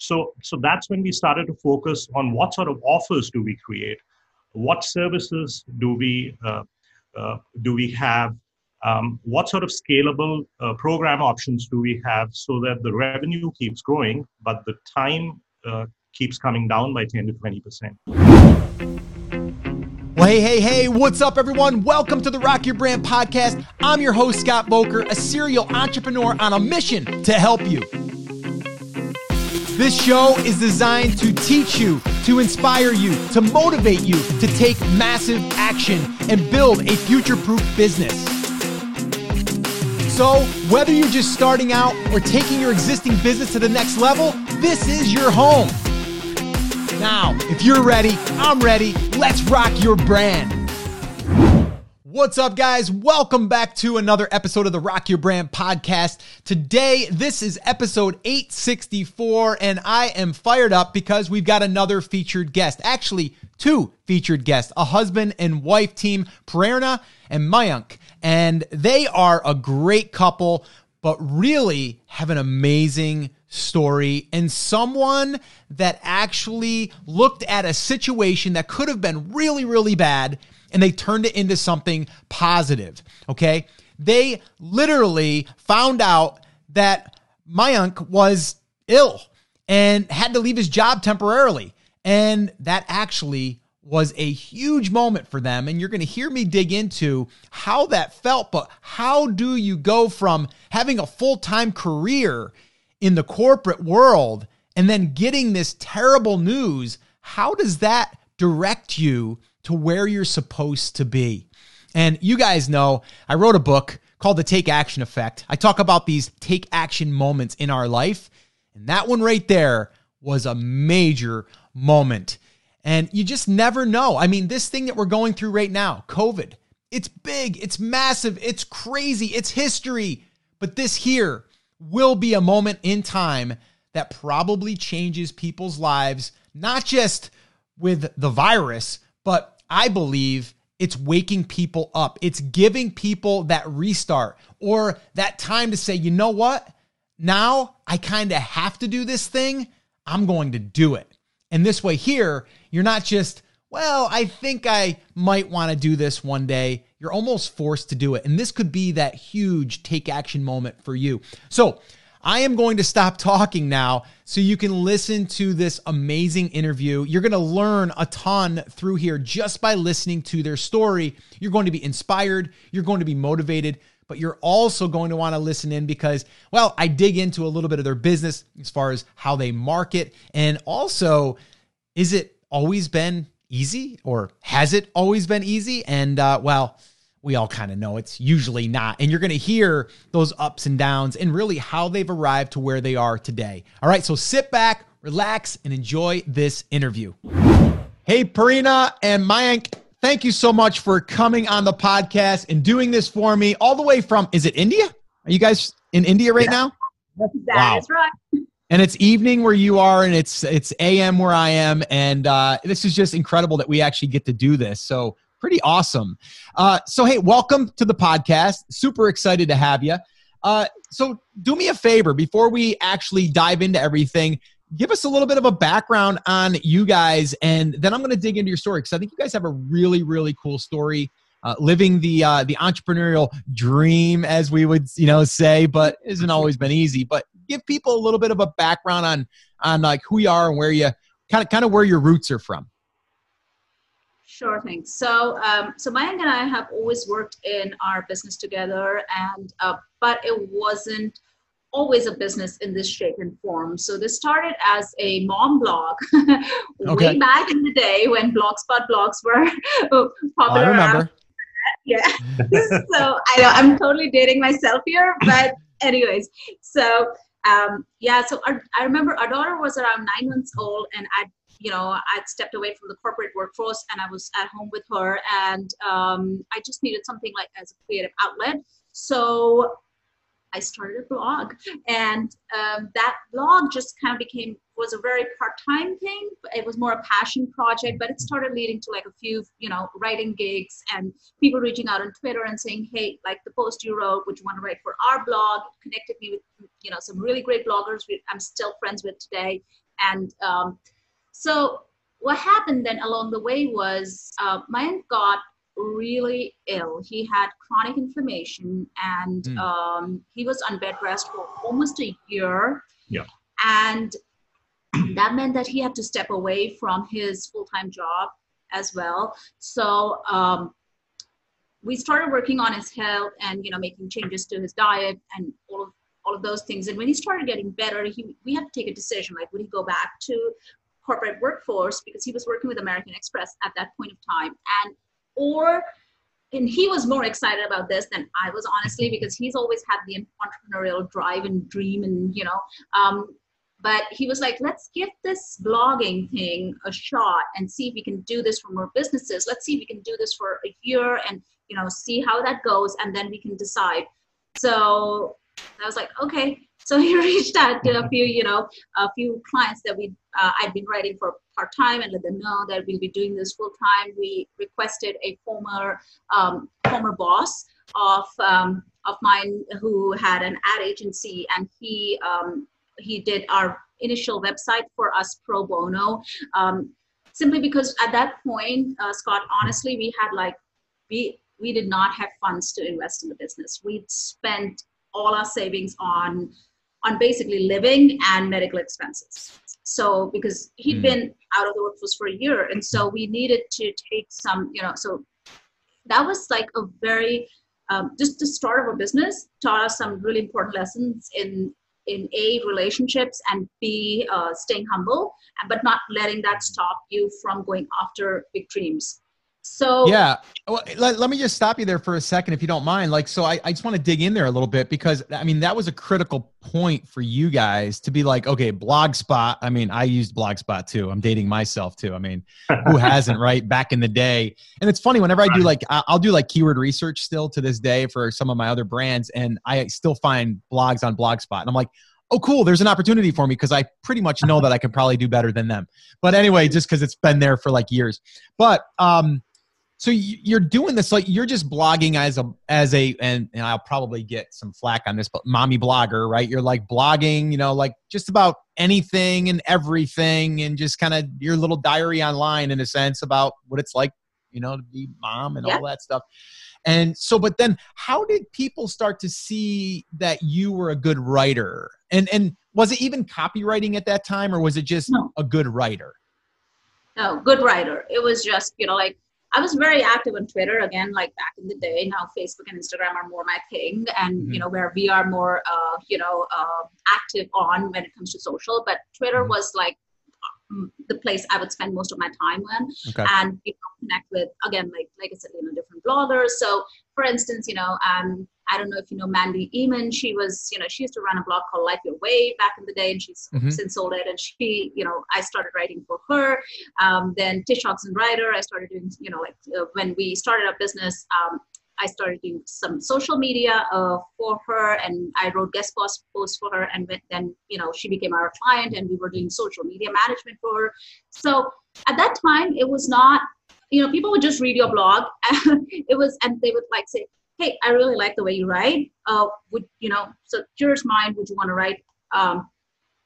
So, so that's when we started to focus on what sort of offers do we create, what services do we uh, uh, do we have, um, what sort of scalable uh, program options do we have, so that the revenue keeps growing, but the time uh, keeps coming down by 10 to 20 percent. Well, hey, hey, hey, what's up, everyone? Welcome to the Rock Your Brand podcast. I'm your host, Scott Voelker, a serial entrepreneur on a mission to help you. This show is designed to teach you, to inspire you, to motivate you to take massive action and build a future proof business. So, whether you're just starting out or taking your existing business to the next level, this is your home. Now, if you're ready, I'm ready. Let's rock your brand. What's up, guys? Welcome back to another episode of the Rock Your Brand podcast. Today, this is episode 864, and I am fired up because we've got another featured guest. Actually, two featured guests a husband and wife team, Prerna and Mayank. And they are a great couple, but really have an amazing story and someone that actually looked at a situation that could have been really, really bad and they turned it into something positive. Okay. They literally found out that Mayank was ill and had to leave his job temporarily. And that actually was a huge moment for them. And you're going to hear me dig into how that felt. But how do you go from having a full time career in the corporate world and then getting this terrible news? How does that direct you to where you're supposed to be. And you guys know I wrote a book called The Take Action Effect. I talk about these take action moments in our life. And that one right there was a major moment. And you just never know. I mean, this thing that we're going through right now, COVID, it's big, it's massive, it's crazy, it's history. But this here will be a moment in time that probably changes people's lives, not just with the virus, but I believe it's waking people up. It's giving people that restart or that time to say, you know what? Now I kind of have to do this thing. I'm going to do it. And this way, here, you're not just, well, I think I might want to do this one day. You're almost forced to do it. And this could be that huge take action moment for you. So, I am going to stop talking now so you can listen to this amazing interview. You're going to learn a ton through here just by listening to their story. You're going to be inspired, you're going to be motivated, but you're also going to want to listen in because, well, I dig into a little bit of their business as far as how they market. And also, is it always been easy or has it always been easy? And, uh, well, we all kind of know it's usually not. And you're going to hear those ups and downs and really how they've arrived to where they are today. All right, so sit back, relax, and enjoy this interview. Hey, Prerna and Mayank, thank you so much for coming on the podcast and doing this for me all the way from, is it India? Are you guys in India right yeah. now? That wow. is right. And it's evening where you are, and it's it's AM where I am, and uh, this is just incredible that we actually get to do this. So pretty awesome. Uh, so, hey, welcome to the podcast. Super excited to have you. Uh, so, do me a favor before we actually dive into everything. Give us a little bit of a background on you guys, and then I'm going to dig into your story because I think you guys have a really, really cool story. Uh, living the uh, the entrepreneurial dream, as we would you know say, but isn't always been easy. But give people a little bit of a background on on like who you are and where you kind of kind of where your roots are from. Sure thing. So, um, so Mayank and I have always worked in our business together, and uh, but it wasn't always a business in this shape and form. So this started as a mom blog okay. way back in the day when Blogspot blogs were popular. I remember. Yeah. so I know I'm totally dating myself here, but anyways, so um, yeah. So our, I remember our daughter was around nine months old, and I you know i'd stepped away from the corporate workforce and i was at home with her and um, i just needed something like as a creative outlet. So i started a blog and um, that blog just kind of became was a very part-time thing. It was more a passion project but it started leading to like a few you know writing gigs and people reaching out on twitter and saying hey like the post you wrote would you want to write for our blog? It connected me with you know some really great bloggers i'm still friends with today. And um, so what happened then along the way was uh, Mayank got really ill. He had chronic inflammation and mm. um, he was on bed rest for almost a year. Yeah. And that meant that he had to step away from his full time job as well. So um, we started working on his health and you know making changes to his diet and all of all of those things. And when he started getting better, he we had to take a decision like would he go back to corporate workforce because he was working with American Express at that point of time. And or and he was more excited about this than I was honestly because he's always had the entrepreneurial drive and dream and you know um, but he was like let's give this blogging thing a shot and see if we can do this for more businesses. Let's see if we can do this for a year and you know see how that goes and then we can decide. So i was like okay so he reached out to a few you know a few clients that we uh, i'd been writing for part-time and let them know that we'll be doing this full-time. We requested a former um, former boss of um, of mine who had an ad agency and he um, he did our initial website for us pro bono um, simply because at that point uh, scott honestly we had like we we did not have funds to invest in the business. We'd spent all our savings on on basically living and medical expenses so because he had mm. been out of the workforce for a year and so we needed to take some you know so that was like a very um, just the start of a business taught us some really important lessons in in a relationships and b uh, staying humble but not letting that stop you from going after big dreams so yeah. Well, let, let me just stop you there for a second if you don't mind. Like so I, I just want to dig in there a little bit because i mean that was a critical point for you guys to be like okay blogspot i mean i used blogspot too. I'm dating myself too. I mean who hasn't right? Back in the day. And it's funny whenever i do like i'll do like keyword research still to this day for some of my other brands and i still find blogs on blogspot. And i'm like oh cool there's an opportunity for me because i pretty much know that i can probably do better than them. But anyway just because it's been there for like years. But um so you're doing this like you're just blogging as a as a and, and i'll probably get some flack on this but mommy blogger right? You're like blogging you know like just about anything and everything and just kind of your little diary online in a sense about what it's like you know to be mom and yeah. all that stuff. And so but then how did people start to see that you were a good writer? And and was it even copywriting at that time or was it just no. a good writer? No good writer. It was just you know like I was very active on Twitter again, like back in the day. Now Facebook and Instagram are more my thing, and mm-hmm. you know where we are more, uh, you know, uh, active on when it comes to social. But Twitter mm-hmm. was like the place I would spend most of my time in, okay. and you know, connect with again, like like I said, you know, different bloggers. So, for instance, you know, um, I don't know if you know Mandi Ehman. She was, you know, she used to run a blog called Life Your Way back in the day, and she's mm-hmm. since sold it. And she, you know, I started writing for her. Um, then Tsh Oxenreider, I started doing, you know, like uh, when we started our business, um, I started doing some social media uh, for her, and I wrote guest post posts for her. And then, you know, she became our client, and we were doing social media management for her. So at that time, it was not you know, people would just read your blog. it was, and they would like say, hey, I really like the way you write. Uh, would you know? So curious mind, would you want to write? Um,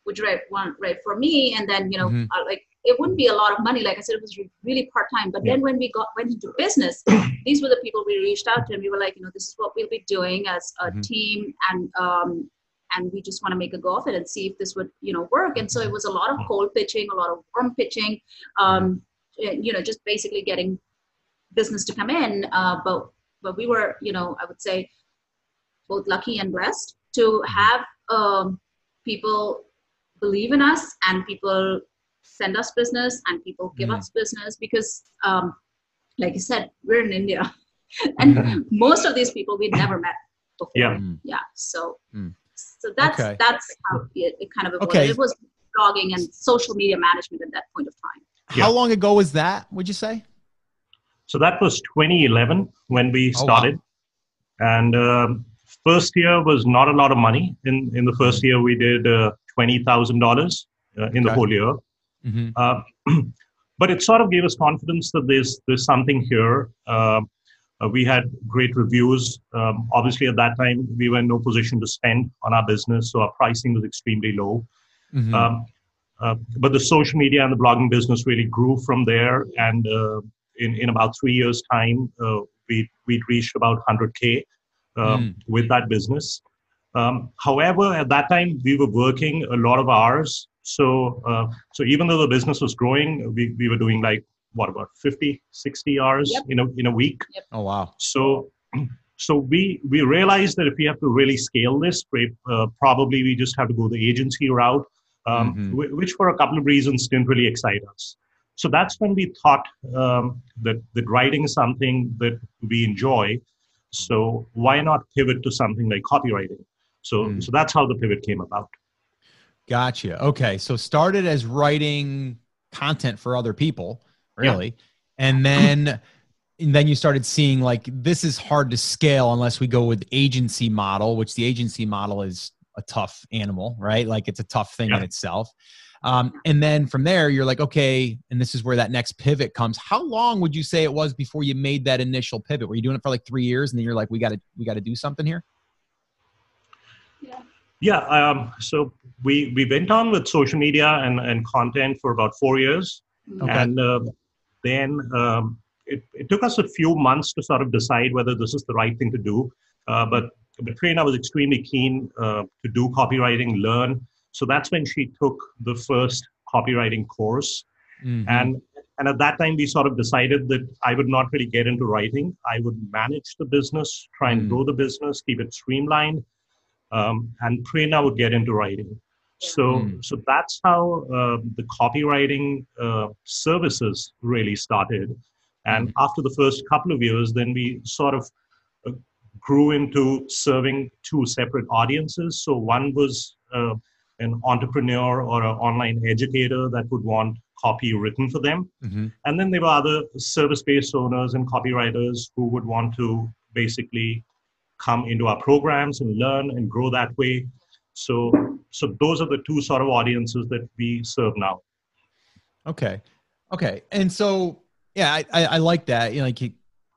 would you write want write for me? And then you know, mm-hmm. uh, like it wouldn't be a lot of money. Like I said, it was really part time. But yeah. then when we got went into business, these were the people we reached out to, and we were like, you know, this is what we'll be doing as a mm-hmm. team, and um, and we just want to make a go of it and see if this would you know work. And so it was a lot of cold pitching, a lot of warm pitching. Um, you know, just basically getting business to come in. Uh, but but we were, you know, I would say both lucky and blessed to have um, people believe in us and people send us business and people give mm-hmm. us business because, um, like I said, we're in India, and most of these people we'd never met before. Yeah, yeah. So, mm. so that's okay. that's how it, it, kind of evolved. Okay. It was blogging and social media management at that point of time. How long ago was that? Would you say? So that was 2011 when we started. Oh, wow. And um, first year was not a lot of money. In, in the first year, we did uh, $20,000 uh, in okay. the whole year. Mm-hmm. Uh, but it sort of gave us confidence that there's, there's something here. Um, uh, we had great reviews. Um, obviously, at that time, we were in no position to spend on our business, so our pricing was extremely low. Mm-hmm. Um, uh, but the social media and the blogging business really grew from there. And uh, in, in about three years' time, uh, we, we'd reached about 100K mm. with that business. Um, however, at that time, we were working a lot of hours. So, uh, so even though the business was growing, we, we were doing like, what, about 50, 60 hours yep. in, a, in a week. Yep. Oh, wow. So, so we, we realized that if we have to really scale this, uh, probably we just have to go the agency route um, mm-hmm. which for a couple of reasons didn't really excite us. So that's when we thought um, that, that writing is something that we enjoy. So why not pivot to something like copywriting? So, mm. so that's how the pivot came about. Gotcha. Okay. So started as writing content for other people, really. Yeah. And then and then you started seeing like this is hard to scale unless we go with agency model, which the agency model is a tough animal, right? Like it's a tough thing yeah. in itself. Um, and then from there, you're like, okay, and this is where that next pivot comes. How long would you say it was before you made that initial pivot? Were you doing it for like three years, and then you're like, we got to, we got to do something here? Yeah. Yeah. Um, so we we went on with social media and and content for about four years, okay. and uh, then um, it, it took us a few months to sort of decide whether this is the right thing to do. Uh, but Prerna was extremely keen uh, to do copywriting, learn. So that's when she took the first copywriting course. Mm-hmm. And and at that time, we sort of decided that I would not really get into writing. I would manage the business, try and mm grow the business, keep it streamlined, um, and Prerna would get into writing. So, mm so that's how uh, the copywriting uh, services really started. And mm after the first couple of years, then we sort of uh, grew into serving two separate audiences. So one was uh, an entrepreneur or an online educator that would want copy written for them. Mm-hmm. And then there were other service based owners and copywriters who would want to basically come into our programs and learn and grow that way. So, so those are the two sort of audiences that we serve now. Okay. Okay. And so, yeah, I, I, I like that. You know, like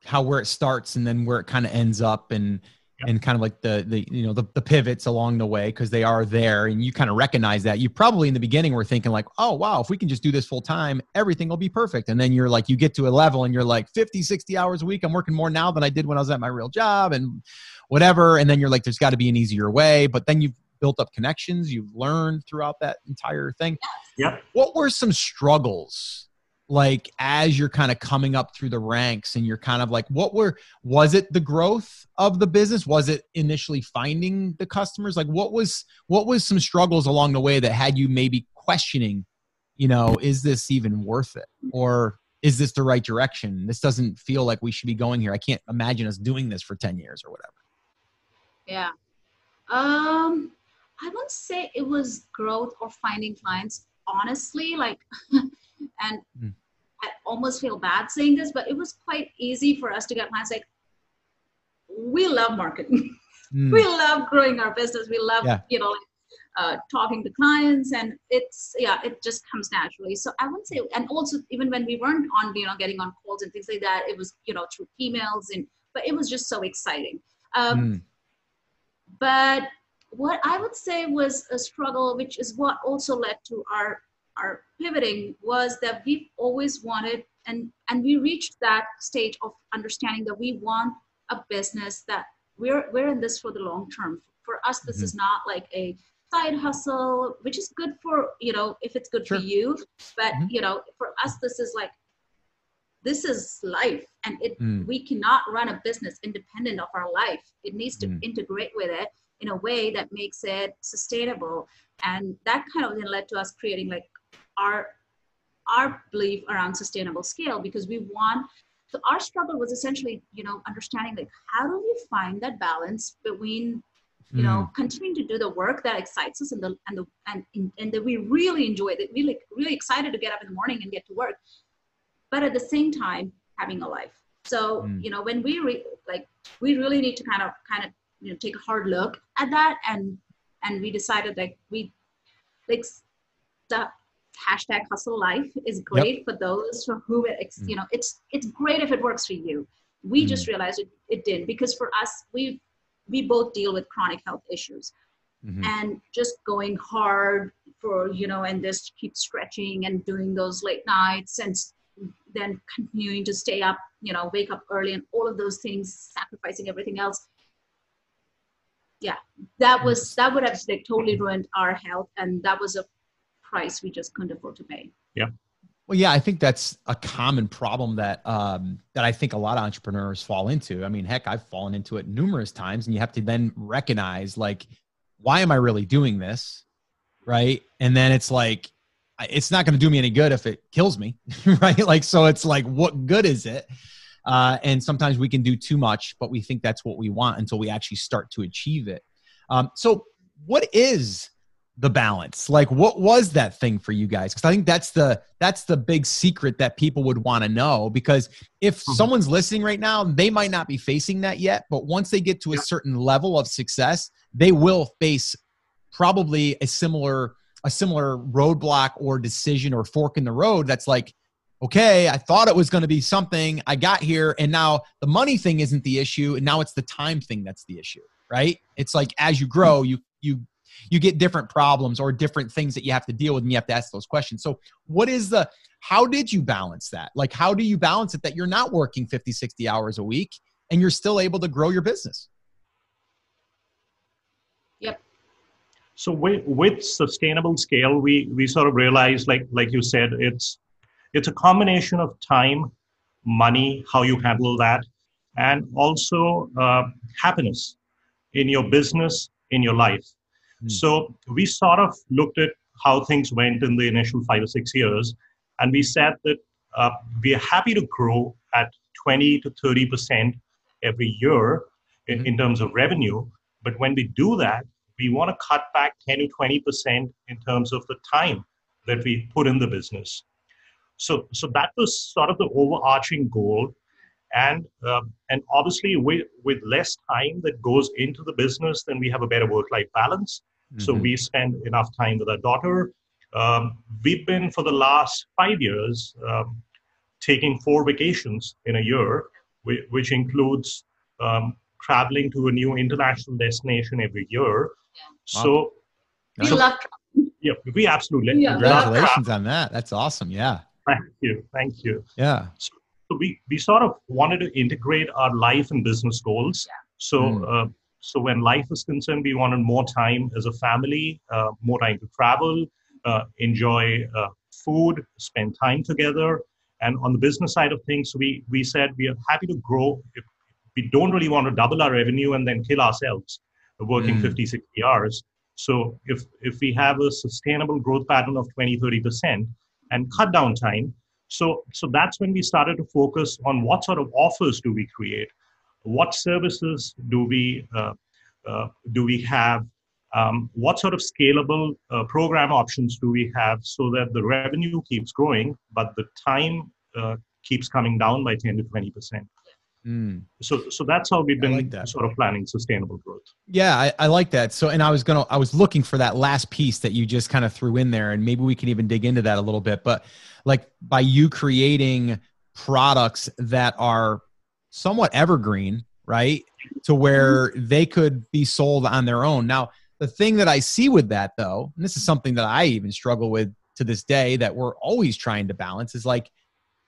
how where it starts and then where it kind of ends up and yep. and kind of like the the you know the, the pivots along the way because they are there and you kind of recognize that. You probably in the beginning were thinking like oh wow if we can just do this full time everything will be perfect. And then you're like you get to a level and you're like 50 60 hours a week i'm working more now than i did when i was at my real job and whatever and then you're like there's got to be an easier way but then you've built up connections you've learned throughout that entire thing. Yeah what were some struggles like as you're kind of coming up through the ranks and you're kind of like what were was it the growth of the business? Was it initially finding the customers? Like what was what was some struggles along the way that had you maybe questioning you know is this even worth it? Or is this the right direction? This doesn't feel like we should be going here. I can't imagine us doing this for 10 years or whatever. Yeah. Um i wouldn't say it was growth or finding clients. Honestly like And mm. I almost feel bad saying this, but it was quite easy for us to get clients like, we love marketing. Mm. we love growing our business. We love, yeah. you know, uh, talking to clients and it's yeah it just comes naturally so i wouldn't say and also even when we weren't on you know getting on calls and things like that it was you know through emails and but it was just so exciting um, mm. but what i would say was a struggle which is what also led to our our pivoting was that we've always wanted and and we reached that stage of understanding that we want a business that we're we're in this for the long term for us this mm-hmm. is not like a side hustle which is good for you know if it's good sure. for you but mm-hmm. you know for us this is like this is life and it mm. we cannot run a business independent of our life it needs to mm. integrate with it in a way that makes it sustainable and that kind of then led to us creating like our our belief around sustainable scale because we want so our struggle was essentially you know understanding like how do we find that balance between you know mm. continuing to do the work that excites us and the and the and, and that we really enjoy that we like really excited to get up in the morning and get to work but at the same time having a life so mm. you know when we re- like we really need to kind of kind of you know take a hard look at that and and we decided like we like the hashtag hustle life is great yep. for those for whom it you know it's it's great if it works for you we mm. just realized it, it didn't because for us we we both deal with chronic health issues mm-hmm. and just going hard for you know and just keep stretching and doing those late nights and then continuing to stay up you know wake up early and all of those things sacrificing everything else yeah that was that would have like totally ruined our health and that was a price we just couldn't afford to pay yeah well, yeah, I think that's a common problem that um, that I think a lot of entrepreneurs fall into. I mean, heck, I've fallen into it numerous times, and you have to then recognize like, why am I really doing this, right? And then it's like, it's not going to do me any good if it kills me, right? Like, so it's like, what good is it? Uh, and sometimes we can do too much, but we think that's what we want until we actually start to achieve it. Um, so, what is the balance. Like what was that thing for you guys? Because i think that's the that's the big secret that people would want to know because if mm-hmm. someone's listening right now they might not be facing that yet but once they get to a certain level of success they will face probably a similar a similar roadblock or decision or fork in the road that's like okay i thought it was going to be something i got here and now the money thing isn't the issue and now it's the time thing that's the issue right? It's like as you grow you you you get different problems or different things that you have to deal with and you have to ask those questions. So what is the how did you balance that? Like how do you balance it that you're not working 50 60 hours a week and you're still able to grow your business? Yep. So with, with sustainable scale we we sort of realized like like you said it's it's a combination of time money how you handle that and also uh, happiness in your business in your life Hmm. So we sort of looked at how things went in the initial five or six years, and we said that uh, we are happy to grow at 20 to 30 percent every year in, mm-hmm. in terms of revenue. But when we do that, we want to cut back 10 to 20 percent in terms of the time that we put in the business. So, so that was sort of the overarching goal and uh, and obviously with with less time that goes into the business then we have a better work life balance mm-hmm. so we spend enough time with our daughter. Um, we've been for the last five years um, taking four vacations in a year which, which includes um, traveling to a new international destination every year. Yeah. so we so, love traveling. yeah we absolutely yeah. congratulations on that. That's awesome. Yeah. Thank you. Thank you. Yeah. So, so we, we sort of wanted to integrate our life and business goals. Yeah. So, mm. uh, so when life is concerned, we wanted more time as a family, uh, more time to travel, uh, enjoy uh, food, spend time together. And on the business side of things, we, we said we are happy to grow. If we don't really want to double our revenue and then kill ourselves working mm. 50, 60 hours. So if, if we have a sustainable growth pattern of 20, 30% and cut down time, so, so that's when we started to focus on what sort of offers do we create, what services do we uh, uh, do we have, um, what sort of scalable uh, program options do we have, so that the revenue keeps growing, but the time uh, keeps coming down by ten to twenty percent. Mm. So, so that's how we've been like sort of planning sustainable growth. Yeah, I, I, like that. So, and I was gonna, I was looking for that last piece that you just kind of threw in there, and maybe we can even dig into that a little bit. But like by you creating products that are somewhat evergreen, right, to where mm-hmm. they could be sold on their own. Now, the thing that I see with that, though, and this is something that I even struggle with to this day, that we're always trying to balance, is like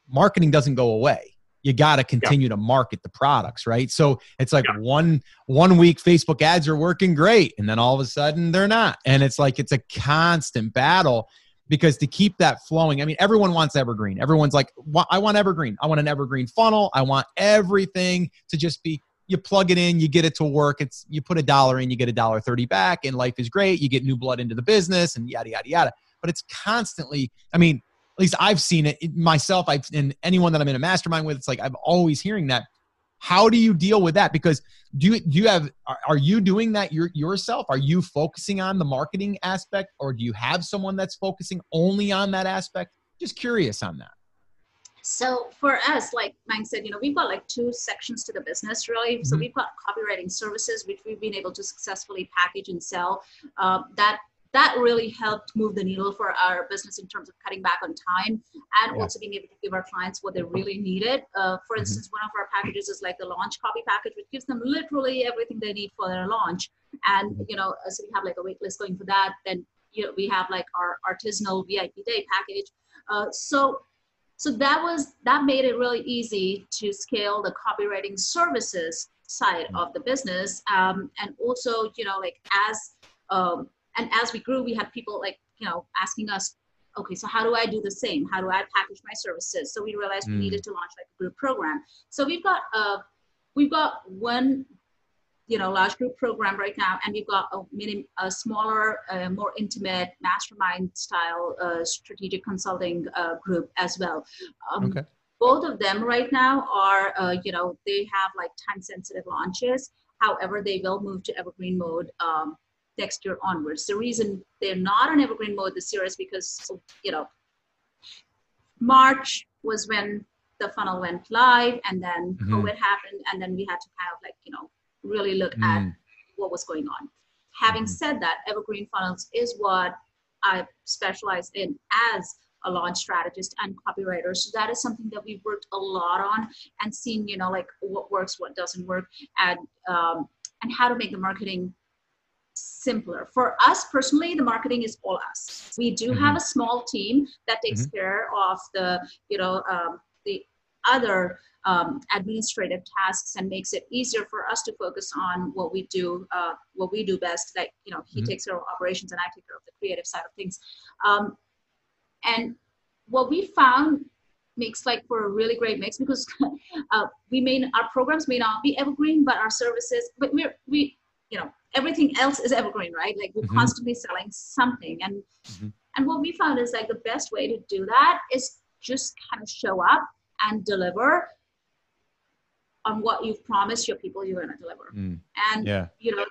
marketing doesn't go away you got to continue yeah. to market the products right? So it's like yeah. one one week facebook ads are working great and then all of a sudden they're not. And it's like it's a constant battle because to keep that flowing i mean everyone wants evergreen. Everyone's like i want evergreen. I want an evergreen funnel. I want everything to just be you plug it in you get it to work. It's you put a dollar in you get a dollar 30 back and life is great. You get new blood into the business and yada yada yada. But it's constantly i mean least I've seen it myself. I've and anyone that I'm in a mastermind with, it's like I'm always hearing that. How do you deal with that? Because do you do you have are, are you doing that your, yourself? Are you focusing on the marketing aspect, or do you have someone that's focusing only on that aspect? Just curious on that. So for us, like Mayank said, you know, we've got like two sections to the business, really. So mm-hmm. we've got copywriting services, which we've been able to successfully package and sell. Uh, that that really helped move the needle for our business in terms of cutting back on time and yeah. also being able to give our clients what they really needed. Uh, for mm-hmm. instance, one of our packages is like the launch copy package, which gives them literally everything they need for their launch. And mm-hmm. you know, so we have like a wait list going for that. Then you know, we have like our artisanal VIP day package. Uh, so so that was that made it really easy to scale the copywriting services side mm-hmm. of the business um, and also you know like as um, and as we grew we had people like you know asking us okay so how do i do the same? How do i package my services? So we realized mm. we needed to launch like a group program. So we've got a, we've got one you know large group program right now and we've got a mini a smaller uh, more intimate mastermind style uh, strategic consulting uh, group as well. Um, okay. both of them right now are uh, you know they have like time sensitive launches. However they will move to evergreen mode um, next year onwards the reason they're not on evergreen mode this year is because you know march was when the funnel went live and then mm-hmm. covid happened and then we had to kind of like you know really look mm. at what was going on. Having mm-hmm. said that, evergreen funnels is what I specialize in as a launch strategist and copywriter. So that is something that we've worked a lot on and seen, you know, like what works, what doesn't work, and um, and how to make the marketing simpler. For us personally, the marketing is all us. We do mm-hmm. have a small team that takes mm-hmm. care of the, you know, um, the other um, administrative tasks and makes it easier for us to focus on what we do uh, what we do best like you know he mm-hmm. takes care of operations and i take care of the creative side of things um, and what we found makes like for a really great mix because uh, we may our programs may not be evergreen but our services but we're we you know everything else is evergreen right like we're mm-hmm. constantly selling something and mm-hmm. and what we found is like the best way to do that is just kind of show up and deliver on what you've promised your people you're going to deliver. Mm. And yeah. you know,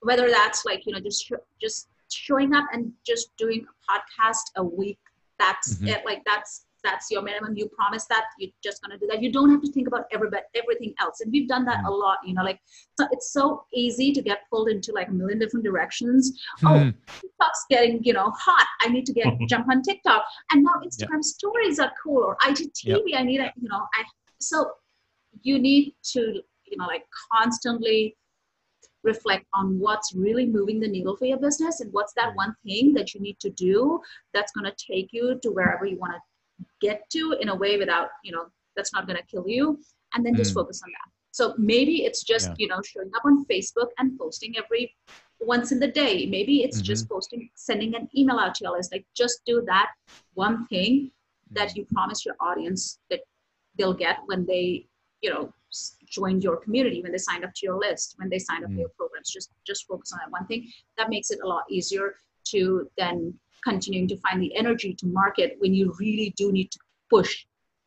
whether that's like you know just just showing up and just doing a podcast a week, that's mm-hmm. it. Like that's that's your minimum. You promise that you're just going to do that. You don't have to think about every everything else. And we've done that mm. a lot. You know, like so it's so easy to get pulled into like a million different directions. Mm. Oh, TikTok's getting you know hot. I need to get jump on TikTok. And now Instagram yep. stories are cool or IGTV. Yep. I need a you know I so you need to you know like constantly reflect on what's really moving the needle for your business and what's that one thing that you need to do that's going to take you to wherever you want to get to in a way without you know that's not going to kill you and then just mm. focus on that so maybe it's just yeah. you know showing up on facebook and posting every once in the day maybe it's mm-hmm. just posting sending an email out to your list like just do that one thing that mm. you promise your audience that they'll get when they you know joined your community when they signed up to your list when they signed up mm. for your programs just just focus on that one thing that makes it a lot easier to then continuing to find the energy to market when you really do need to push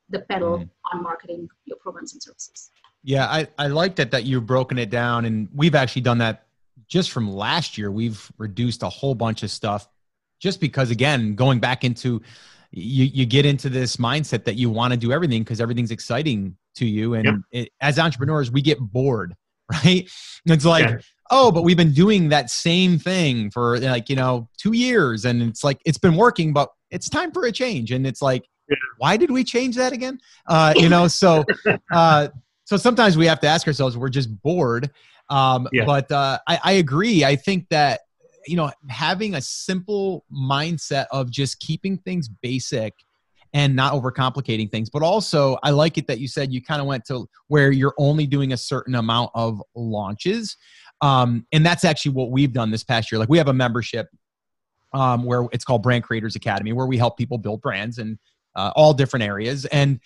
the pedal mm. on marketing your programs and services yeah i i like that that you've broken it down and we've actually done that just from last year we've reduced a whole bunch of stuff just because again going back into you you get into this mindset that you want to do everything because everything's exciting to you and yep. it, as entrepreneurs we get bored right it's like yeah. Oh but we've been doing that same thing for like you know two years and it's like it's been working but it's time for a change and it's like yeah. why did we change that again uh you know so uh so sometimes we have to ask ourselves we're just bored um yeah. but uh I, I agree i think that you know having a simple mindset of just keeping things basic and not overcomplicating things. But also, I like it that you said you kind of went to where you're only doing a certain amount of launches. Um, and that's actually what we've done this past year. Like we have a membership um, where it's called Brand Creators Academy, where we help people build brands in uh, all different areas. And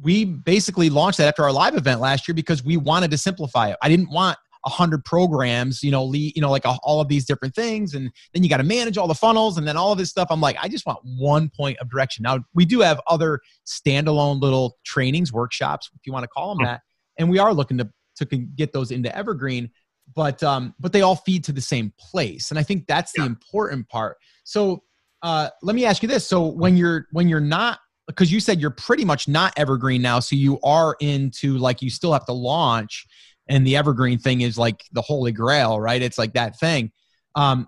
we basically launched that after our live event last year because we wanted to simplify it. I didn't want a hundred programs, you know, lead, you know, like a, all of these different things, and then you got to manage all the funnels, and then all of this stuff. I'm like, I just want one point of direction. Now we do have other standalone little trainings, workshops, if you want to call them that, and we are looking to to get those into Evergreen, but um, but they all feed to the same place, and I think that's the important part. So uh, let me ask you this: so when you're when you're not because you said you're pretty much not evergreen now so you are into like you still have to launch and the evergreen thing is like the holy grail right? It's like that thing. Um,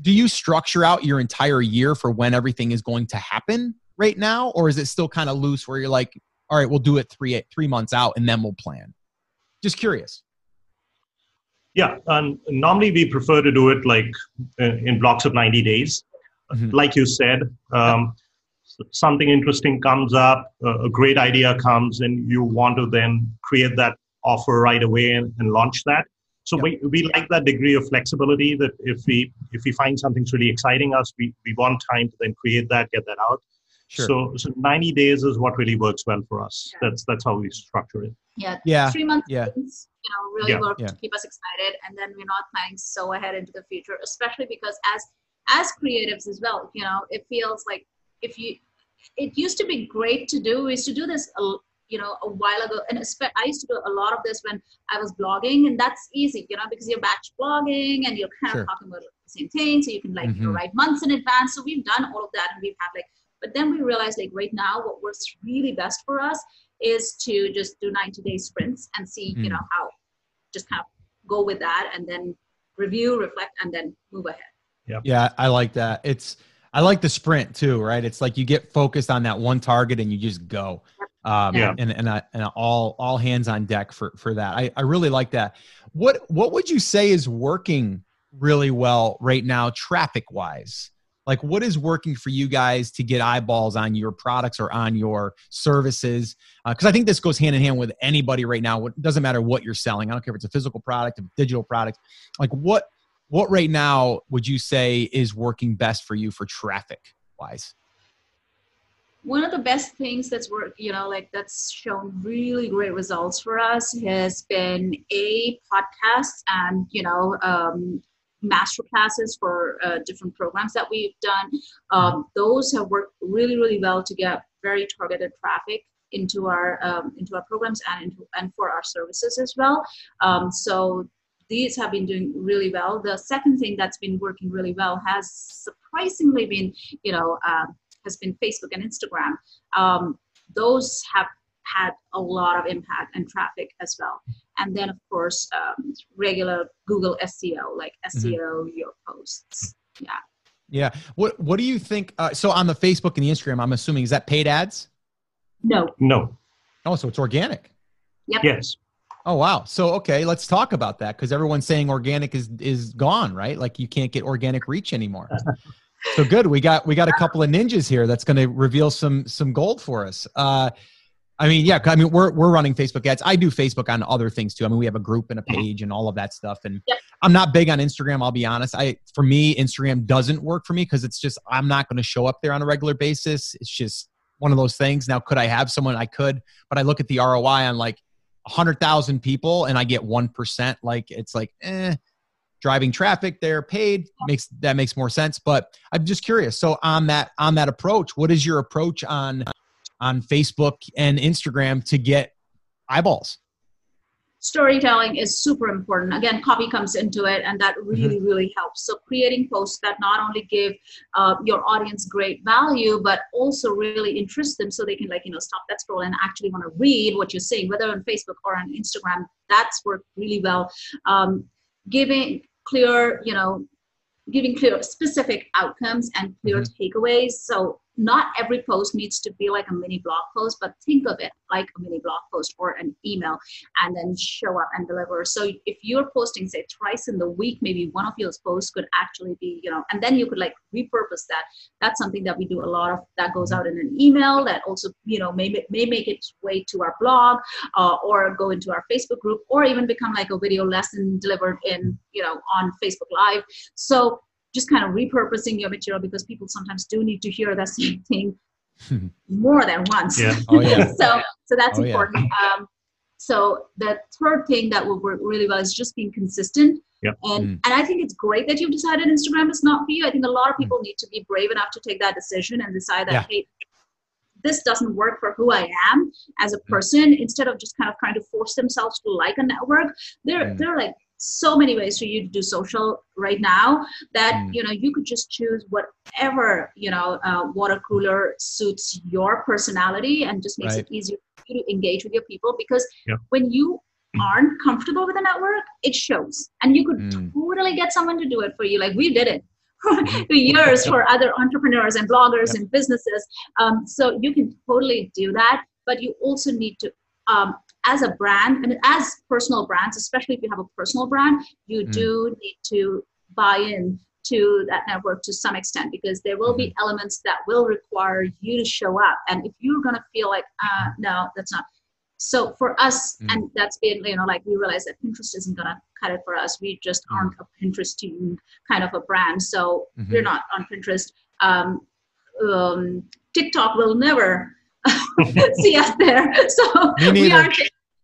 do you structure out your entire year for when everything is going to happen right now? Or is it still kind of loose where you're like all right we'll do it three three months out and then we'll plan? Just curious yeah and normally we prefer to do it like in blocks of 90 days mm-hmm. like you said, um, something interesting comes up, a great idea comes, and you want to then create that offer right away and, and launch that. So yep. we, we like that degree of flexibility that if we if we find something's really exciting us, we, we want time to then create that, get that out. Sure. So, so 90 days is what really works well for us. Yeah. That's that's how we structure it. Yeah. Yeah. Three months, yeah. you know, really yeah. work yeah. to keep us excited, and then we're not planning so ahead into the future, especially because as as creatives as well, you know, it feels like if you, it used to be great to do. We used to do this you know a while ago and i used to do a lot of this when i was blogging and that's easy you know because you're batch blogging and you're kind sure. of talking about the same thing so you can like mm-hmm. you know, write months in advance so we've done all of that and we've had like but then we realized like right now what works really best for us is to just do 90 day sprints and see mm. you know how just kind of go with that and then review reflect and then move ahead yeah yeah i like that it's i like the sprint too right it's like you get focused on that one target and you just go um, yeah. and and, I, and all all hands on deck for for that. I, I really like that. What what would you say is working really well right now, traffic wise? Like, what is working for you guys to get eyeballs on your products or on your services? Because uh, I think this goes hand in hand with anybody right now. It doesn't matter what you're selling. I don't care if it's a physical product, a digital product. Like, what what right now would you say is working best for you for traffic wise? one of the best things that's work you know like that's shown really great results for us has been a podcast and you know um, master classes for uh, different programs that we've done. Um, those have worked really really well to get very targeted traffic into our um, into our programs and into and for our services as well. Um, so these have been doing really well. The second thing that's been working really well has surprisingly been you know uh, has been Facebook and Instagram. Um, those have had a lot of impact and traffic as well. And then, of course, um, regular Google SEO, like SEO mm-hmm. your posts. Yeah. Yeah. What What do you think? Uh, so on the Facebook and the Instagram, I'm assuming is that paid ads? No. No. Oh, so it's organic. Yep. Yes. Oh wow. So okay, let's talk about that because everyone's saying organic is is gone, right? Like you can't get organic reach anymore. So good. We got we got a couple of ninjas here that's going to reveal some some gold for us. Uh, I mean, yeah. I mean, we're we're running Facebook ads. I do Facebook on other things too. I mean, we have a group and a page and all of that stuff. And yep. I'm not big on Instagram. I'll be honest. I for me, Instagram doesn't work for me because it's just I'm not going to show up there on a regular basis. It's just one of those things. Now, could I have someone? I could, but I look at the ROI on like hundred thousand people and I get one percent. Like it's like, eh driving traffic they're paid makes that makes more sense but i'm just curious so on that on that approach what is your approach on on facebook and instagram to get eyeballs storytelling is super important again copy comes into it and that really mm-hmm. really helps so creating posts that not only give uh, your audience great value but also really interest them so they can like you know stop that scroll and actually want to read what you're saying whether on facebook or on instagram that's worked really well um, giving clear, you know, giving clear specific outcomes and clear mm-hmm. takeaways. So not every post needs to be like a mini blog post, but think of it like a mini blog post or an email and then show up and deliver. So if you're posting, say, twice in the week, maybe one of your posts could actually be, you know, and then you could like repurpose that. That's something that we do a lot of that goes out in an email that also, you know, may, may make its way to our blog uh, or go into our Facebook group or even become like a video lesson delivered in, you know, on Facebook Live. So just kind of repurposing your material because people sometimes do need to hear that same thing more than once. Yeah. Oh, yeah. so so that's oh, important. Yeah. Um, so the third thing that will work really well is just being consistent. Yep. And mm. and I think it's great that you've decided Instagram is not for you. I think a lot of mm. people mm. need to be brave enough to take that decision and decide that yeah. hey, this doesn't work for who I am as a mm. person. Instead of just kind of trying to force themselves to like a network, they're mm. they're like so many ways for you to do social right now that mm. you know you could just choose whatever you know uh, water cooler suits your personality and just makes right. it easier for you to engage with your people because yep. when you aren't comfortable with a network it shows and you could mm. totally get someone to do it for you like we did it mm-hmm. for years for other entrepreneurs and bloggers yep. and businesses um, so you can totally do that but you also need to um, as a brand and as personal brands, especially if you have a personal brand, you mm. do need to buy in to that network to some extent because there will be elements that will require you to show up and if you're going to feel like uh, no that's not so for us Mm. and that's been you know like we realize that pinterest isn't going to cut it for us we just Mm. aren't a pinterest kind of a brand so Mhm. we're not on pinterest um, um, tiktok will never see us there so we neither.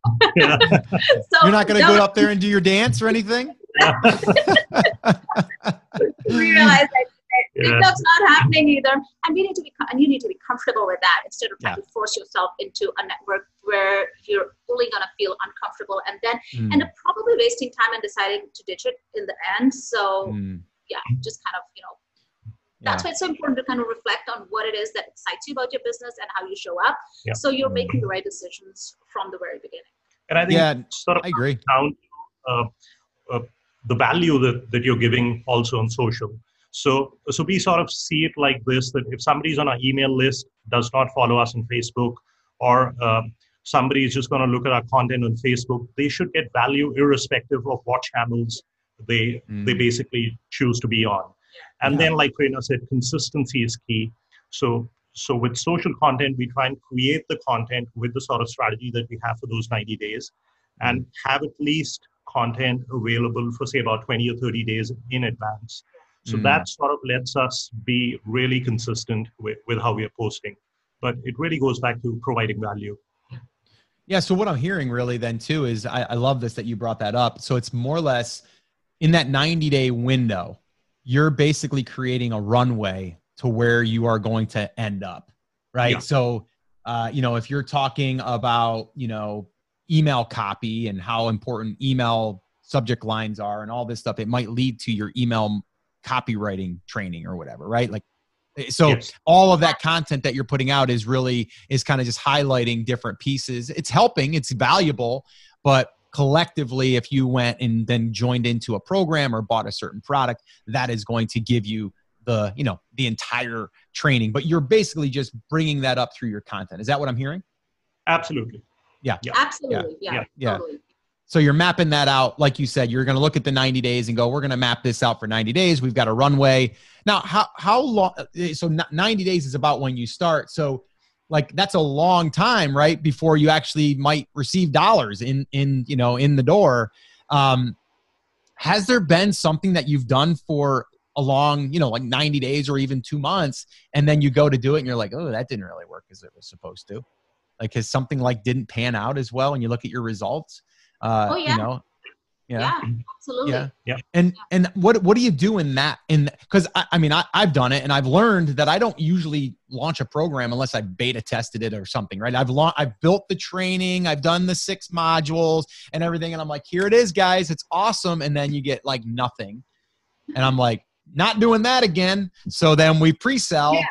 Aren't Yeah. so You're not going to go up there and do your dance or anything? we realize that Yeah. TikTok's not happening either, and we need to be and you need to be comfortable with that instead of trying Yeah. to force yourself into a network where you're only gonna feel uncomfortable and then Mm, and probably wasting time and deciding to ditch it in the end. So mm, yeah, just kind of you know yeah. that's why it's so important to kind of reflect on what it is that excites you about your business and how you show up, Yeah. so you're making the right decisions from the very beginning. And I think Yeah, sort of I agree. down to uh, uh, the value that, that you're giving also on social. So, so we sort of see it like this: that if somebody's on our email list, does not follow us on Facebook, or um, somebody is just going to look at our content on Facebook, they should get value irrespective of what channels they Mm. they basically choose to be on. And Yeah. then, like Prerna said, consistency is key. So, so with social content, we try and create the content with the sort of strategy that we have for those 90 days and have at least content available for say about 20 or 30 days in advance so Mm. that sort of lets us be really consistent with, with how we are posting but it really goes back to providing value Yeah. So what I'm hearing really then too is I, I love this that you brought that up. So it's more or less in that 90 day window, you're basically creating a runway to where you are going to end up. Right. Yeah. So, uh, you know, if you're talking about, you know, email copy and how important email subject lines are and all this stuff, it might lead to your email copywriting training or whatever. Right. Like, eh, so Yes. all of that content that you're putting out is really is kind of just highlighting different pieces it's helping it's valuable but collectively if you went and then joined into a program or bought a certain product that is going to give you the you know the entire training. But you're basically just bringing that up through your content. Is that what i'm hearing? Absolutely. Yeah. Absolutely, yeah, Yeah. Yeah. totally. so you're mapping that out. Like you said you're going to look at the 90 days and go we're going to map this out for 90 days. We've got a runway. Now how how long eh, so 90 days is about when you start. So like that's a long time right before you actually might receive dollars in in you know in the door. Um has there been something that you've done for a long you know like 90 days or even 2 months and then you go to do it and you're like oh that didn't really work as it was supposed to. Like has something like didn't pan out as well and you look at your results? Uh Oh, yeah. you know Yeah, mm-hmm. absolutely. yeah. yeah. And and what what do you do in that in because I, I mean I, I've done it and I've learned that I don't usually launch a program unless I beta tested it or something, right? I've la- I've built the training, I've done the six modules and everything, and I'm like, here it is, guys, it's awesome. And then you get like nothing. And I'm like, not doing that again. So then we pre-sell Yeah.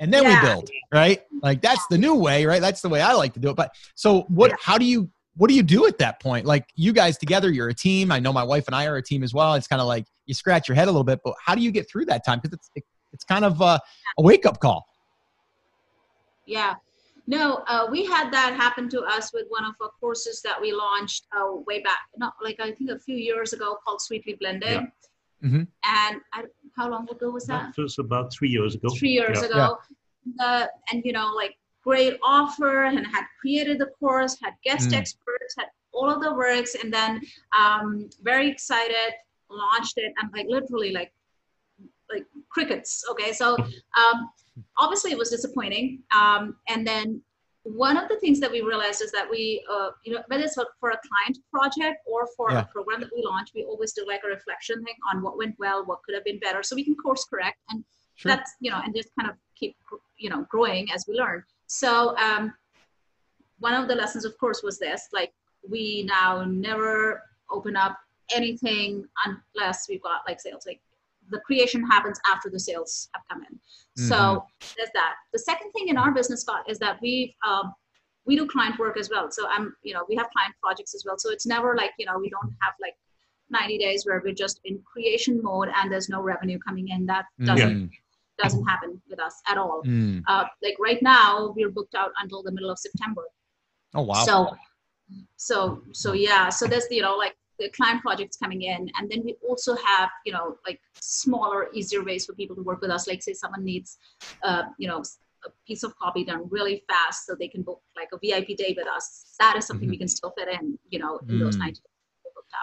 and then Yeah. we build, right? Like that's the new way, right? That's the way I like to do it. But so what Yeah. how do you what do you do at that point? Like you guys together, you're a team. I know my wife and I are a team as well. It's kind of like you scratch your head a little bit, but how do you get through that time? Because it's it, it's kind of uh, a wake up call. Yeah. No, uh, we had that happen to us with one of our courses that we launched uh, way back, not like I think a few years ago, called Sweetly Blended. Yeah. Mhm. And I, how long ago was that? that was about three years ago Three years Yeah. ago. Uh, and you know, like great offer, and had created the course, had guest Mm. experts, had all of the works, and then um, very excited, launched it, and like literally like like crickets. Okay, so um, obviously it was disappointing. Um, and then one of the things that we realized is that we, uh, you know, whether it's for, a client project or for Yeah. a program that we launch, we always do like a reflection thing on what went well, what could have been better, so we can course correct and Sure. that's you know, and just kind of keep you know growing as we learn. So um, one of the lessons, of course, was this: like we now never open up anything unless we've got like sales. Like the creation happens after the sales have come in. So Mhm. there's that. The second thing in our business, Scott, is that we've um, we do client work as well. So I'm, you know, we have client projects as well. So it's never like, you know, we don't have like 90 days where we're just in creation mode and there's no revenue coming in. That doesn't Mm, doesn't happen with us at all. mm. Uh, like right now, we're booked out until the middle of September. Oh wow. So, so, so yeah. So there's you know like the client projects coming in and then we also have you know like smaller easier ways for people to work with us like say someone needs uh, you know a piece of copy done really fast so they can book like a vip day with us that is something mm-hmm. we can still fit in you know in mm. those 90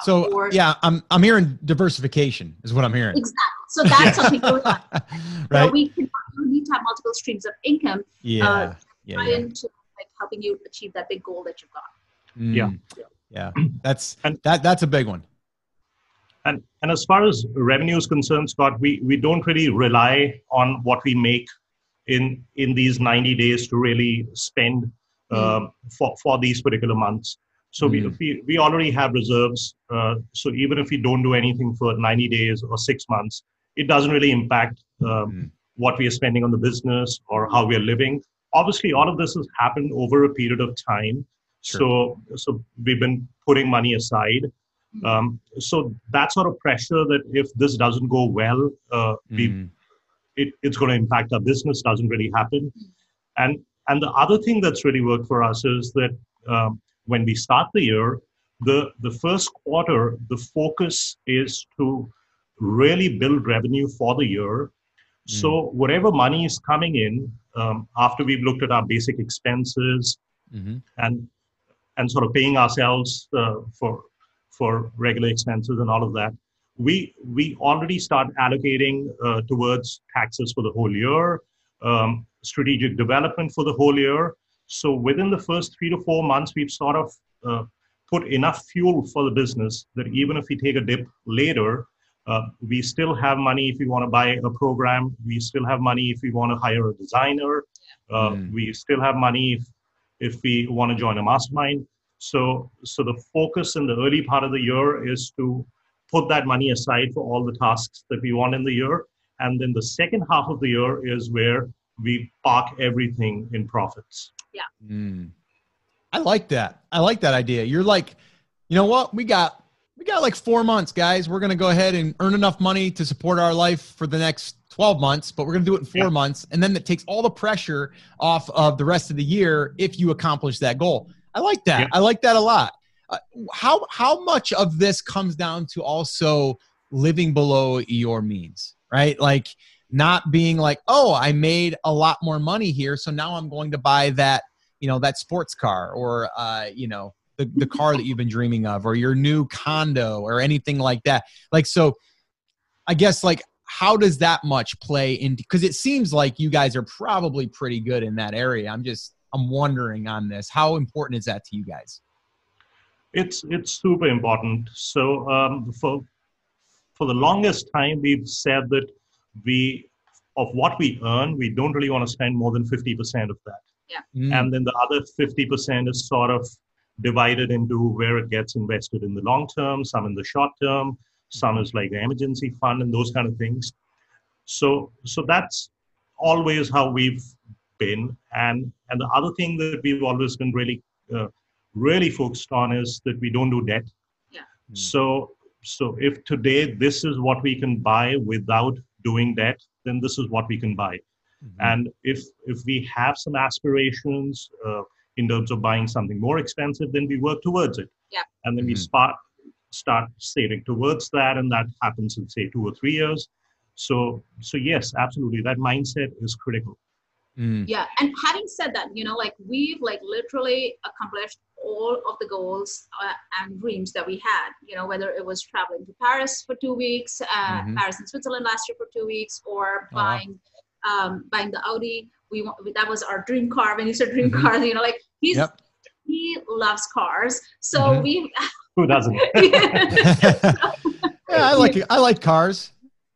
so or, yeah i'm i'm hearing diversification is what i'm hearing. Exactly. So that's something going on. Right. so we can you need to have multiple streams of income yeah. uh, yeah, yeah. into like helping you achieve that big goal that you've got. Mm. yeah. Yeah. That's and, that that's a big one. And and as far as revenue is concerned scott we we don't really rely on what we make in in these 90 days to really spend uh, mm. for for these particular months so mm. we, we we already have reserves uh, so even if we don't do anything for 90 days or six months it doesn't really impact um, mm. what we are spending on the business or how we are living obviously all of this has happened over a period of time Sure. So, so we've been putting money aside. Hmm. Um, so that sort of pressure that if this doesn't go well, uh, we, mm. it, it's going to impact our business doesn't really happen. And and the other thing that's really worked for us is that um, when we start the year, the the first quarter, the focus is to really build revenue for the year. Mm. So whatever money is coming in um, after we've looked at our basic expenses mm-hmm. and and sort of paying ourselves uh, for for regular expenses and all of that, we we already start allocating uh, towards taxes for the whole year, um, strategic development for the whole year. So within the first three to four months, we've sort of uh, put enough fuel for the business that even if we take a dip later, uh, we still have money if we want to buy a program. We still have money if we want to hire a designer. Uh, mm. We still have money if if we want to join a mastermind. So, so the focus in the early part of the year is to put that money aside for all the tasks that we want in the year. And then the second half of the year is where we park everything in profits. Yeah. Mm. I like that. I like that idea. You're like, you know what? We got we got like four months, guys. We're gonna go ahead and earn enough money to support our life for the next 12 months, but we're going to do it in four yeah. months. And then that takes all the pressure off of the rest of the year if you accomplish that goal. I like that. Yeah. I like that a lot. Uh, how, how much of this comes down to also living below your means, right? Like not being like, oh, I made a lot more money here. So now I'm going to buy that, you know, that sports car or, uh, you know, the, the car that you've been dreaming of or your new condo or anything like that. Like, so I guess like how does that much play into because it seems like you guys are probably pretty good in that area i'm just i'm wondering on this how important is that to you guys it's it's super important so um, for for the longest time we've said that we of what we earn we don't really want to spend more than 50% of that yeah. Mm. and then the other 50% is sort of divided into where it gets invested in the long term some in the short term some is like the emergency fund and those kind of things so so that's always how we've been and and the other thing that we've always been really uh, really focused on is that we don't do debt yeah mm. so so if today this is what we can buy without doing that, then this is what we can buy. Mm-hmm. and if if we have some aspirations uh, in terms of buying something more expensive then we work towards it. Yeah. And then mm-hmm. we start start saving towards that and that happens in say two or three years. So so yes absolutely that mindset is critical mm. yeah and having said that you know like we've like literally accomplished all of the goals uh, and dreams that we had you know whether it was traveling to paris for two weeks uh, mm-hmm. paris and switzerland last year for two weeks or uh-huh. buying um, buying the audi we want that was our dream car when you said dream mm-hmm. car you know like he's yep. he loves cars so mm-hmm. we who doesn't? yeah, I like I like cars.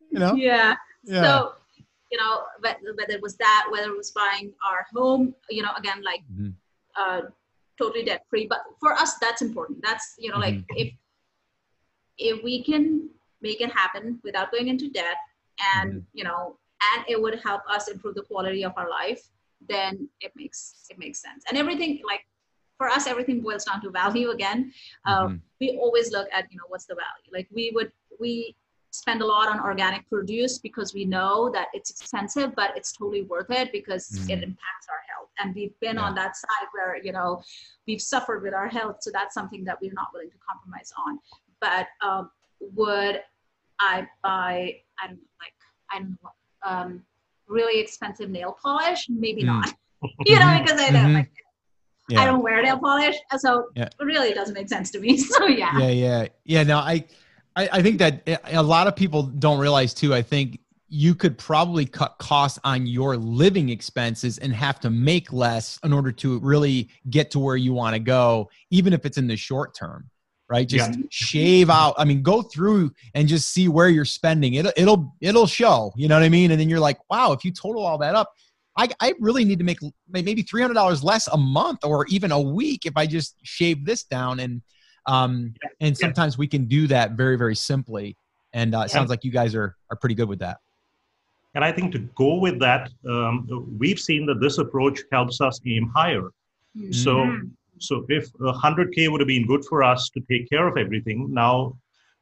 You know. Yeah. yeah. So you know whether it was that, whether it was buying our home, you know, again like mm-hmm. uh, totally debt free. But for us, that's important. That's you know mm-hmm. like if if we can make it happen without going into debt, and mm-hmm. you know, and it would help us improve the quality of our life, then it makes it makes sense. And everything like for us everything boils down to value again mm-hmm. we always look at you know what's the value like we would we spend a lot on organic produce because we know that it's expensive but it's totally worth it because mm-hmm. it impacts our health and we've been yeah. on that side where you know we've suffered with our health so that's something that we're not willing to compromise on but um, would I buy? I don't know, like I don't know, um, really expensive nail polish? Maybe mm. not. you know, because I know mm-hmm. like yeah. I don't wear nail polish, so yeah. it really doesn't make sense to me. So yeah. Yeah, yeah, yeah. No, I, I, I think that a lot of people don't realize too. I think you could probably cut costs on your living expenses and have to make less in order to really get to where you want to go, even if it's in the short term right just yeah. shave out i mean go through and just see where you're spending It'll it'll it'll show you know what i mean and then you're like wow if you total all that up i, I really need to make maybe $300 less a month or even a week if i just shave this down and um and sometimes we can do that very very simply. And uh, it sounds like you guys are are pretty good with that. And i think to go with that um, we've seen that this approach helps us aim higher. Mm-hmm. so so if 100K would have been good for us to take care of everything, now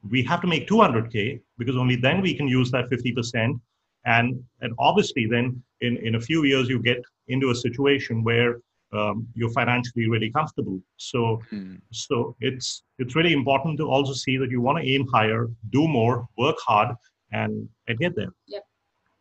we have to make 200K because only then we can use that 50%. And, and obviously, then in, in a few years, you get into a situation where um, you're financially really comfortable. So, hmm. so it's it's really important to also see that you want to aim higher, do more, work hard, and and get there. Yep.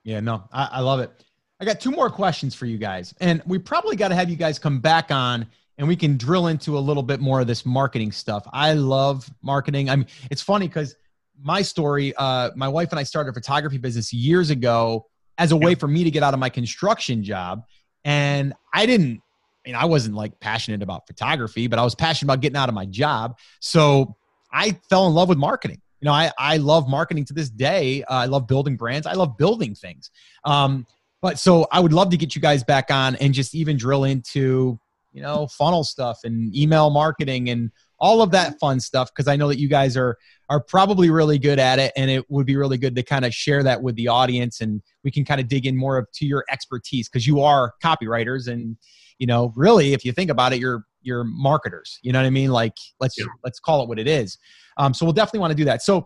Yeah, no, I, I love it. I got two more questions for you guys, and we probably got to have you guys come back on and we can drill into a little bit more of this marketing stuff. I love marketing. I mean, it's funny because my story, uh, my wife and I started a photography business years ago as a way for me to get out of my construction job. And I didn't, I mean, I wasn't like passionate about photography, but I was passionate about getting out of my job. So I fell in love with marketing. You know, I, I love marketing to this day. Uh, I love building brands. I love building things. Um, but so I would love to get you guys back on and just even drill into you know, funnel stuff and email marketing and all of that fun stuff because I know that you guys are are probably really good at it and it would be really good to kind of share that with the audience and we can kind of dig in more of to your expertise because you are copywriters and you know really if you think about it you're you're marketers you know what I mean like let's yeah. let's call it what it is um, so we'll definitely want to do that so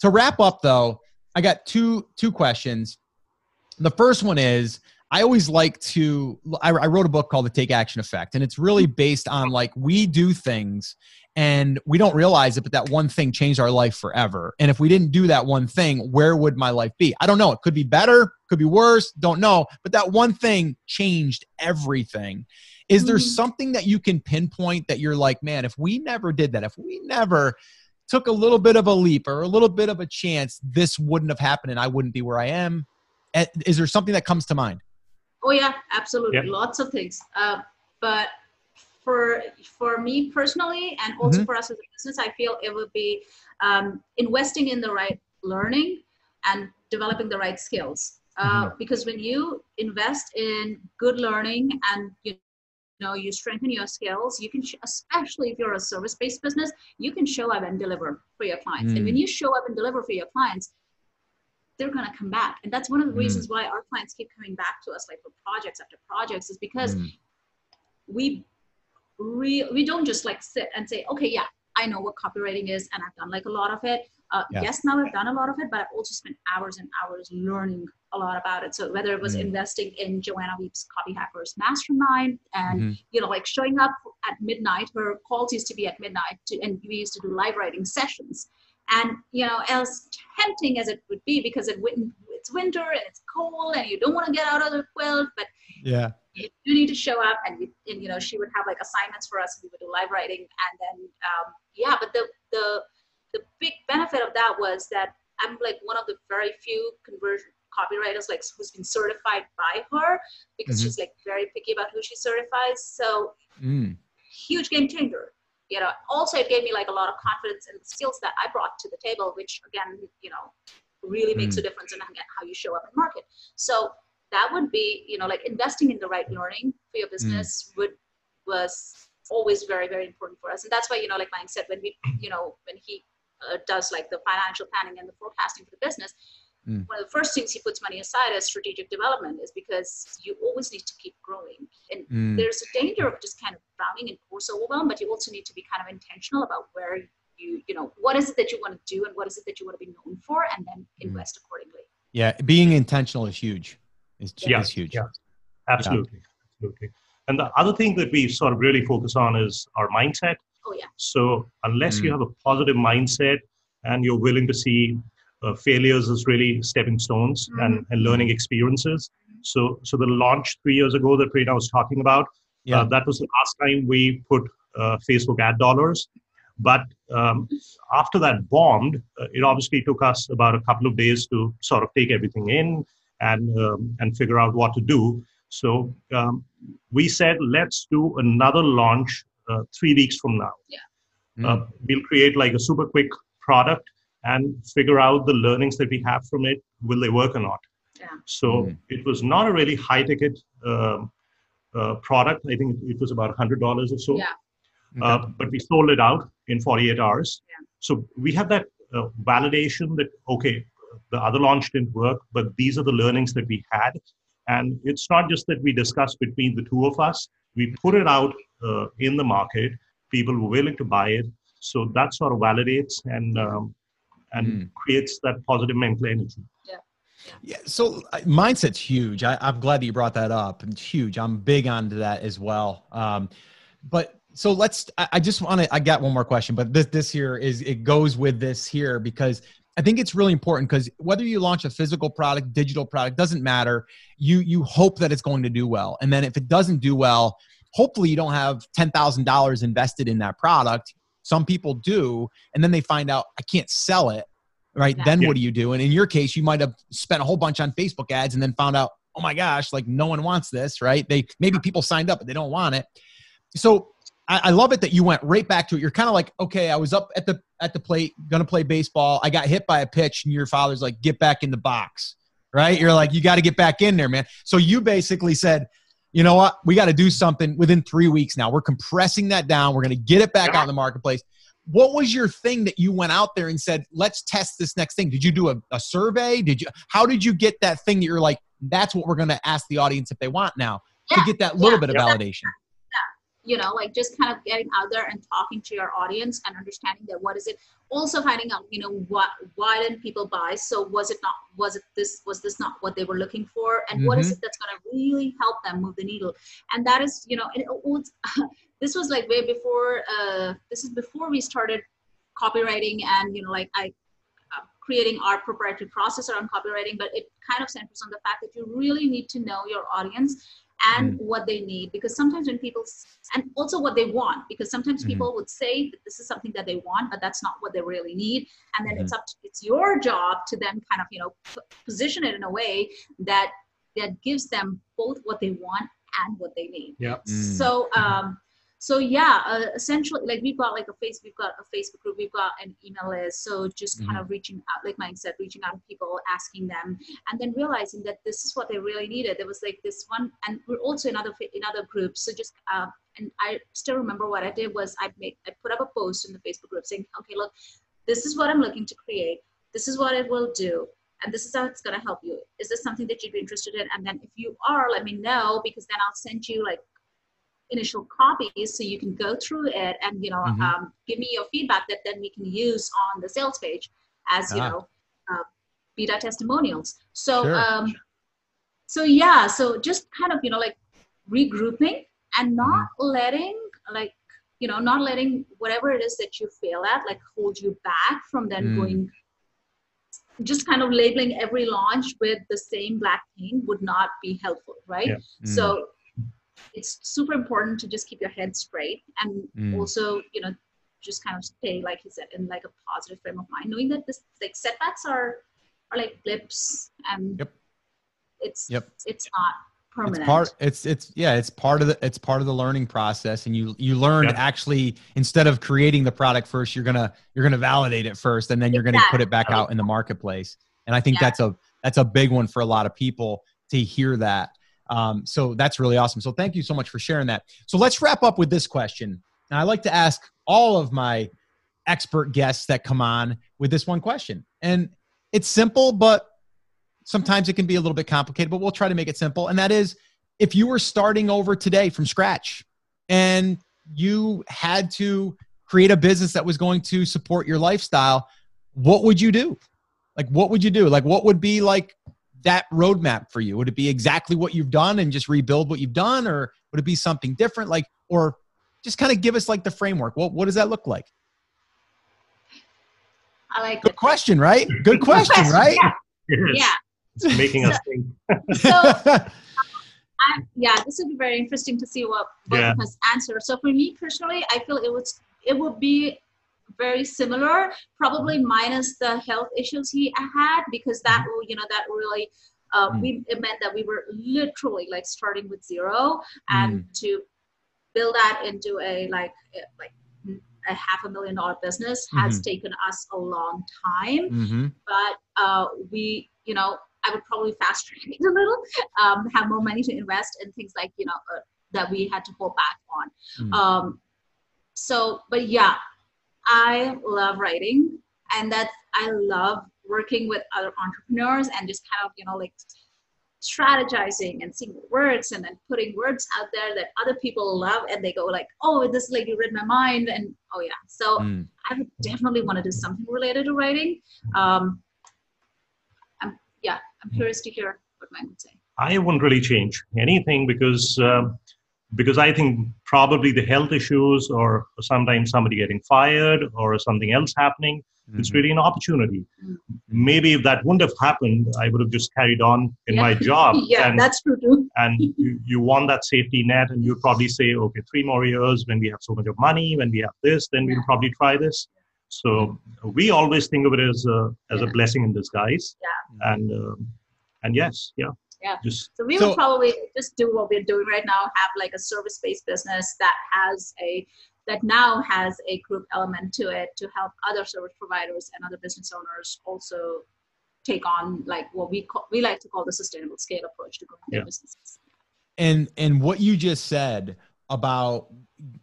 to wrap up though I got two two questions the first one is I always like to. I, I, wrote a book called The Take Action Effect, and it's really based on like we do things and we don't realize it, but that one thing changed our life forever. And if we didn't do that one thing, where would my life be? I don't know. It could be better, could be worse, don't know. But that one thing changed everything. Is there mm-hmm. something that you can pinpoint that you're like, man, if we never did that, if we never took a little bit of a leap or a little bit of a chance, this wouldn't have happened and I wouldn't be where I am? Is there something that comes to mind? Oh yeah, absolutely. Lots of things. Uh, but for for me personally, and also mm-hmm. for us as a business, I feel it would be um, investing in the right learning and developing the right skills. Uh, mm-hmm. Because when you invest in good learning and you know you strengthen your skills, you can sh- especially if you're a service-based business, you can show up and deliver for your clients. Mm. And when mm. you show up and deliver for your clients, they're going to come back and that's one of the mm. reasons why our clients keep coming back to us like for projects after projects is because mm. we re- we don't just like sit and say okay yeah i know what copywriting is and i've done like a lot of it uh, yeah. yes now i've done a lot of it but i've also spent hours and hours learning a lot about it so whether it was mm. investing in Joanna Wiebe's copy hackers mastermind and mm-hmm. you know like showing up at midnight her calls used to be at midnight to, and we used to do live writing sessions and you know, as tempting as it would be, because it, it's winter and it's cold, and you don't want to get out of the quilt, but yeah, you do need to show up. And, we, and you know, she would have like assignments for us. We would do live writing, and then um, yeah. But the the the big benefit of that was that I'm like one of the very few conversion copywriters like who's been certified by her because mm-hmm. she's like very picky about who she certifies. So mm. huge game changer you know also it gave me like a lot of confidence in the skills that i brought to the table which again you know really makes mm. a difference in how you show up in market so that would be you know like investing in the right learning for your mm. business mm. would was always very very important for us and that's why you know like mike said when we you know when he uh, does like the financial planning and the forecasting for the business Mm. One of the first things he puts money aside as strategic development is because you always need to keep growing. And mm. there's a danger of just kind of drowning in course overwhelm, but you also need to be kind of intentional about where you, you know, what is it that you want to do and what is it that you want to be known for, and then mm. invest accordingly. Yeah, being intentional is huge. Is, yeah. is huge. Yeah, absolutely. Yeah. Absolutely. And the other thing that we sort of really focus on is our mindset. Oh yeah. So unless you Mm. have a positive mindset and you're willing to see uh, failures as really stepping stones and, and learning experiences. So so the launch three years ago that Prerna was talking about, Yeah. uh, that was the last time we put uh, Facebook ad dollars. But um, after that bombed, uh, it obviously took us about a couple of days to sort of take everything in and um, and figure out what to do. So um, we said, let's do another launch uh, three weeks from now. Mm. Uh, we'll create like a super quick product and figure out the learnings that we have from it. Will they work or not? Yeah. So Mm. it was not a really high ticket um, uh, product. I think it was about hundred dollars or so. Yeah. Uh, but we sold it out in 48 hours. Yeah. So we have that uh, validation that okay, the other launch didn't work, but these are the learnings that we had. And it's not just that we discussed between the two of us. We put it out uh, in the market. People were willing to buy it. So that sort of validates and um, and Mm. creates that positive mental energy. Yeah, so uh, mindset's huge. I, I'm glad that you brought that up. It's huge. I'm big onto that as well. Um, but so let's. I, I just want to. I got one more question, but this this here is it goes with this here because I think it's really important because whether you launch a physical product, digital product, doesn't matter. You you hope that it's going to do well, and then if it doesn't do well, hopefully you don't have ten thousand dollars invested in that product. Some people do, and then they find out I can't sell it right Yeah. then Yeah. what do you do and in your case you might have spent a whole bunch on facebook ads and then found out oh my gosh like no one wants this right they maybe people signed up but they don't want it so I, I love it that you went right back to it. You're kind of like okay i was up at the at the plate gonna play baseball. I got hit by a pitch and your father's like get back in the box. Right? You're like you got to get back in there man. So you basically said you know what? We got to do something within three weeks now. We're compressing that down. We're going to get it back out in the marketplace. What was your thing that you went out there and said let's test this next thing. Did you do a, a survey? Did you how did you get that thing that you're like that's what we're going to ask the audience if they want now to get that little yeah, bit of yeah. validation you know like just kind of getting out there and talking to your audience and understanding that what is it also finding out you know what why didn't people buy? So was it not was it this was this not what they were looking for? And what is it that's going to really help them move the needle? And that is you know it, this was like way before uh this is before we started copywriting and you know like i uh, creating our proprietary process around copywriting but it kind of centers on the fact that you really need to know your audience and what they need because sometimes when people and also what they want because sometimes Mhm. people would say that this is something that they want but that's not what they really need and then Mhm. it's up to it's your job to then kind of you know p- position it in a way that that gives them both what they want and what they need Yeah. Mm. so um so yeah uh, essentially like we've got like a face we've got a facebook group we've got an email list. So just kind Mm-hmm. of reaching out like mike said reaching out to people asking them and then realizing that this is what they really needed. There was like this one and we're also in other in other groups. So just uh, and i still remember what i did was i made i put up a post in the facebook group saying okay look this is what i'm looking to create. This is what it will do and this is how it's going to help you. Is this something that you'd be interested in? And then if you are let me know because then i'll send you like initial copies so you can go through it and you know Mhm. um, give me your feedback that then we can use on the sales page as you Ah. know uh, beta testimonials so Sure. um so yeah so just kind of you know like regrouping and not letting like you know not letting whatever it is that you fail at like hold you back from then Mm. going just kind of labeling every launch with the same black paint would not be helpful right Yeah. Mm. so it's super important to just keep your head straight and Mm. also you know just kind of stay like you said in like a positive frame of mind knowing that this like setbacks are are like blips and Yep. it's Yep. it's not permanent It's part. It's it's yeah. It's part of the it's part of the learning process, and you you learned Yeah. actually instead of creating the product first, you're gonna you're gonna validate it first, and then you're gonna put it back out in the marketplace. And I think Yeah. that's a that's a big one for a lot of people to hear that. Um, so that's really awesome. So thank you so much for sharing that. So let's wrap up with this question. And I like to ask all of my expert guests that come on with this one question, and it's simple, but sometimes it can be a little bit complicated, but we'll try to make it simple. And that is if you were starting over today from scratch and you had to create a business that was going to support your lifestyle, what would you do? Like, what would you do? Like, what would be like that roadmap for you? Would it be exactly what you've done and just rebuild what you've done, or would it be something different? Like, or just kind of give us like the framework. What what does that look like? I like Good it. question, right? Good question, right? Yeah. Yeah. It's making us think. So uh, I, yeah, this would be very interesting to see what both Yeah. of us answer. So for me personally, I feel it was it would be very similar, probably minus the health issues he had because that will you know that really uh, Mm. we it meant that we were literally like starting with zero and Mm. to build that into a like like a half a million dollar business has Mm-hmm. taken us a long time hmm but uh, we, you know, I would probably fast track it a little, um, have more money to invest in things like, you know, uh, that we had to hold back on. Mm. Um, so, but yeah, I love writing and that's I love working with other entrepreneurs and just kind of, you know, like strategizing and seeing what works and then putting words out there that other people love and they go like, oh, this lady read my mind. And oh yeah. So Mm. I would definitely want to do something related to writing. Um, I'm, yeah, I'm curious to hear what Mike would say. I wouldn't really change anything because um, because I think probably the health issues or sometimes somebody getting fired or something else happening, it's Mhm. really an opportunity. Maybe if that wouldn't have happened, I would have just carried on in Yeah. my job. yeah, and that's true too. and you, you want that safety net and you'd probably say okay three more years when we have so much of money when we have this then we'll probably try this so we always think of it as a as a blessing in disguise Yeah. and um, and yes yeah Yeah. just So we So- would probably just do what we're doing right now, have like a service-based business that has a that now has a group element to it to help other service providers and other business owners also take on like what we call, we like to call the sustainable scale approach to growing their businesses. and and what you just said about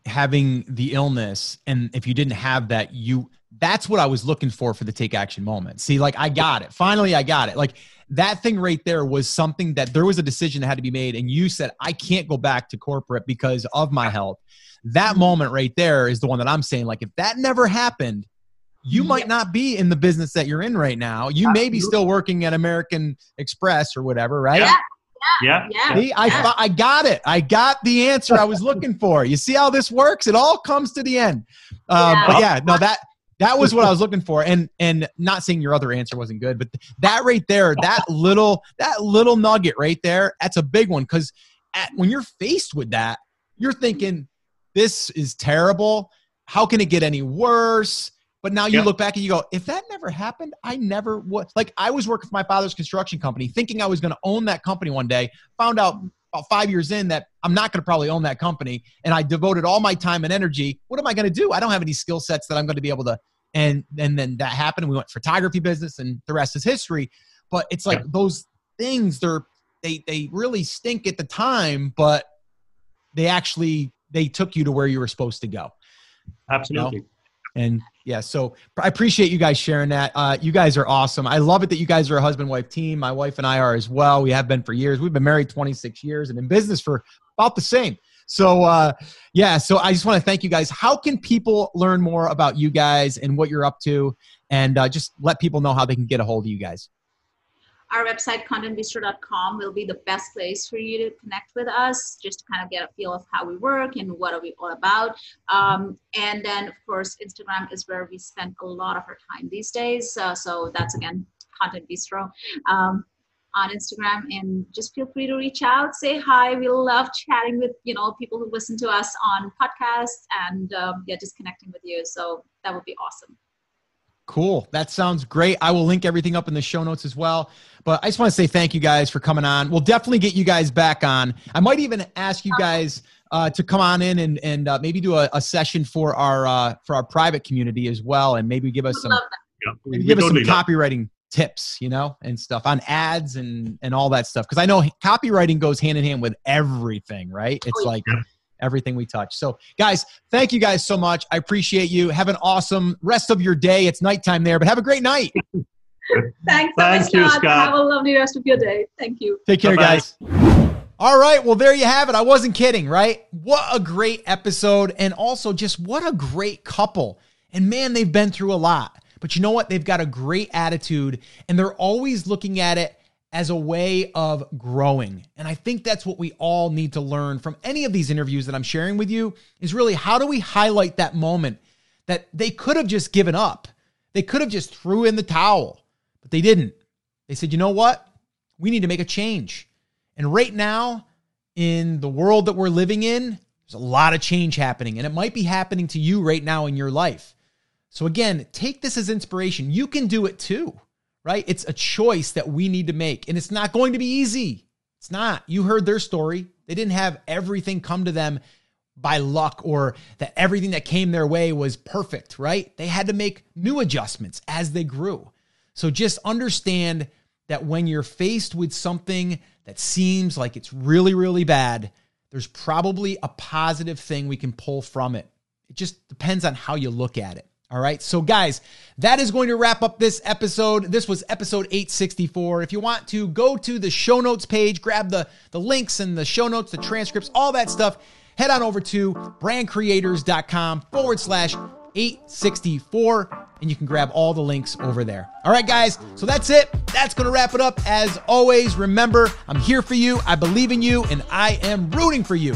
having the illness and if you didn't have that you that's what i was looking for for the take action moment see like i got it finally i got it like that thing right there was something that there was a decision that had to be made and you said i can't go back to corporate because of my health that Mhm. moment right there is the one that i'm saying like if that never happened you might not be in the business that you're in right now you may be still working at american express or whatever right Yeah. yeah Yeah. See, I, Yeah. fi- I got it. I got the answer I was looking for. You see how this works? It all comes to the end. Um, Yeah. But yeah, no, that that was what I was looking for. And and not saying your other answer wasn't good, but that right there, that little that little nugget right there, that's a big one because when you're faced with that, you're thinking, "This is terrible. How can it get any worse?" But now you Yeah. look back and you go, if that never happened, I never would. Like I was working for my father's construction company, thinking I was going to own that company one day. Found out about five years in that I'm not going to probably own that company, and I devoted all my time and energy. What am I going to do? I don't have any skill sets that I'm going to be able to. And and then that happened. We went photography business, and the rest is history. But it's like those things. They're they they really stink at the time, but they actually they took you to where you were supposed to go. absolutely And yeah, so I appreciate you guys sharing that. Uh, you guys are awesome. I love it that you guys are a husband wife team. My wife and I are as well. We have been for years. We've been married 26 years and in business for about the same. So uh, yeah, so I just want to thank you guys. How can people learn more about you guys and what you're up to, and uh, just let people know how they can get a hold of you guys? Our website, contentbistro.com, will be the best place for you to connect with us, just to kind of get a feel of how we work and what are we all about. Um, and then, of course, Instagram is where we spend a lot of our time these days. Uh, so that's again, Content Bistro. Um, on Instagram and just feel free to reach out, say hi. We love chatting with you know people who listen to us on podcasts and um, yeah, just connecting with you. So that would be awesome. Cool. That sounds great. I will link everything up in the show notes as well. But I just want to say thank you guys for coming on. We'll definitely get you guys back on. I might even ask you guys uh, to come on in and and uh, maybe do a, a session for our uh, for our private community as well, and maybe give us some yeah maybe give us some love- copywriting tips, you know, and stuff on ads and and all that stuff. Because I know copywriting goes hand in hand with everything, right? It's Oh, yeah. like Yeah. Everything we touch. So, guys, thank you guys so much. I appreciate you. Have an awesome rest of your day. It's nighttime there, but have a great night. Thanks, so Thank much, you, Scott. Scott. Have a lovely rest of your day. Thank you. Take care, Bye-bye. guys. All right. Well, there you have it. I wasn't kidding, right? What a great episode. And also, just what a great couple. And man, they've been through a lot. But you know what? They've got a great attitude and they're always looking at it as a way of growing. And I think that's what we all need to learn from any of these interviews that I'm sharing with you is really how do we highlight that moment that they could have just given up. They could have just threw in the towel, but they didn't. They said, "You know what? We need to make a change." And right now, in the world that we're living in, there's a lot of change happening, and it might be happening to you right now in your life. So, again, take this as inspiration. You can do it too, right? It's a choice that we need to make, and it's not going to be easy. It's not. You heard their story. They didn't have everything come to them by luck or that everything that came their way was perfect, right? They had to make new adjustments as they grew. So just understand that when you're faced with something that seems like it's really, really bad, there's probably a positive thing we can pull from it. It just depends on how you look at it. All right. So, guys, that is going to wrap up this episode. This was episode 864. If you want to go to the show notes page, grab the, the links and the show notes, the transcripts, all that stuff, head on over to brandcreators.com forward slash 864 and you can grab all the links over there. All right, guys. So that's it. That's going to wrap it up. As always, remember, I'm here for you. I believe in you and I am rooting for you.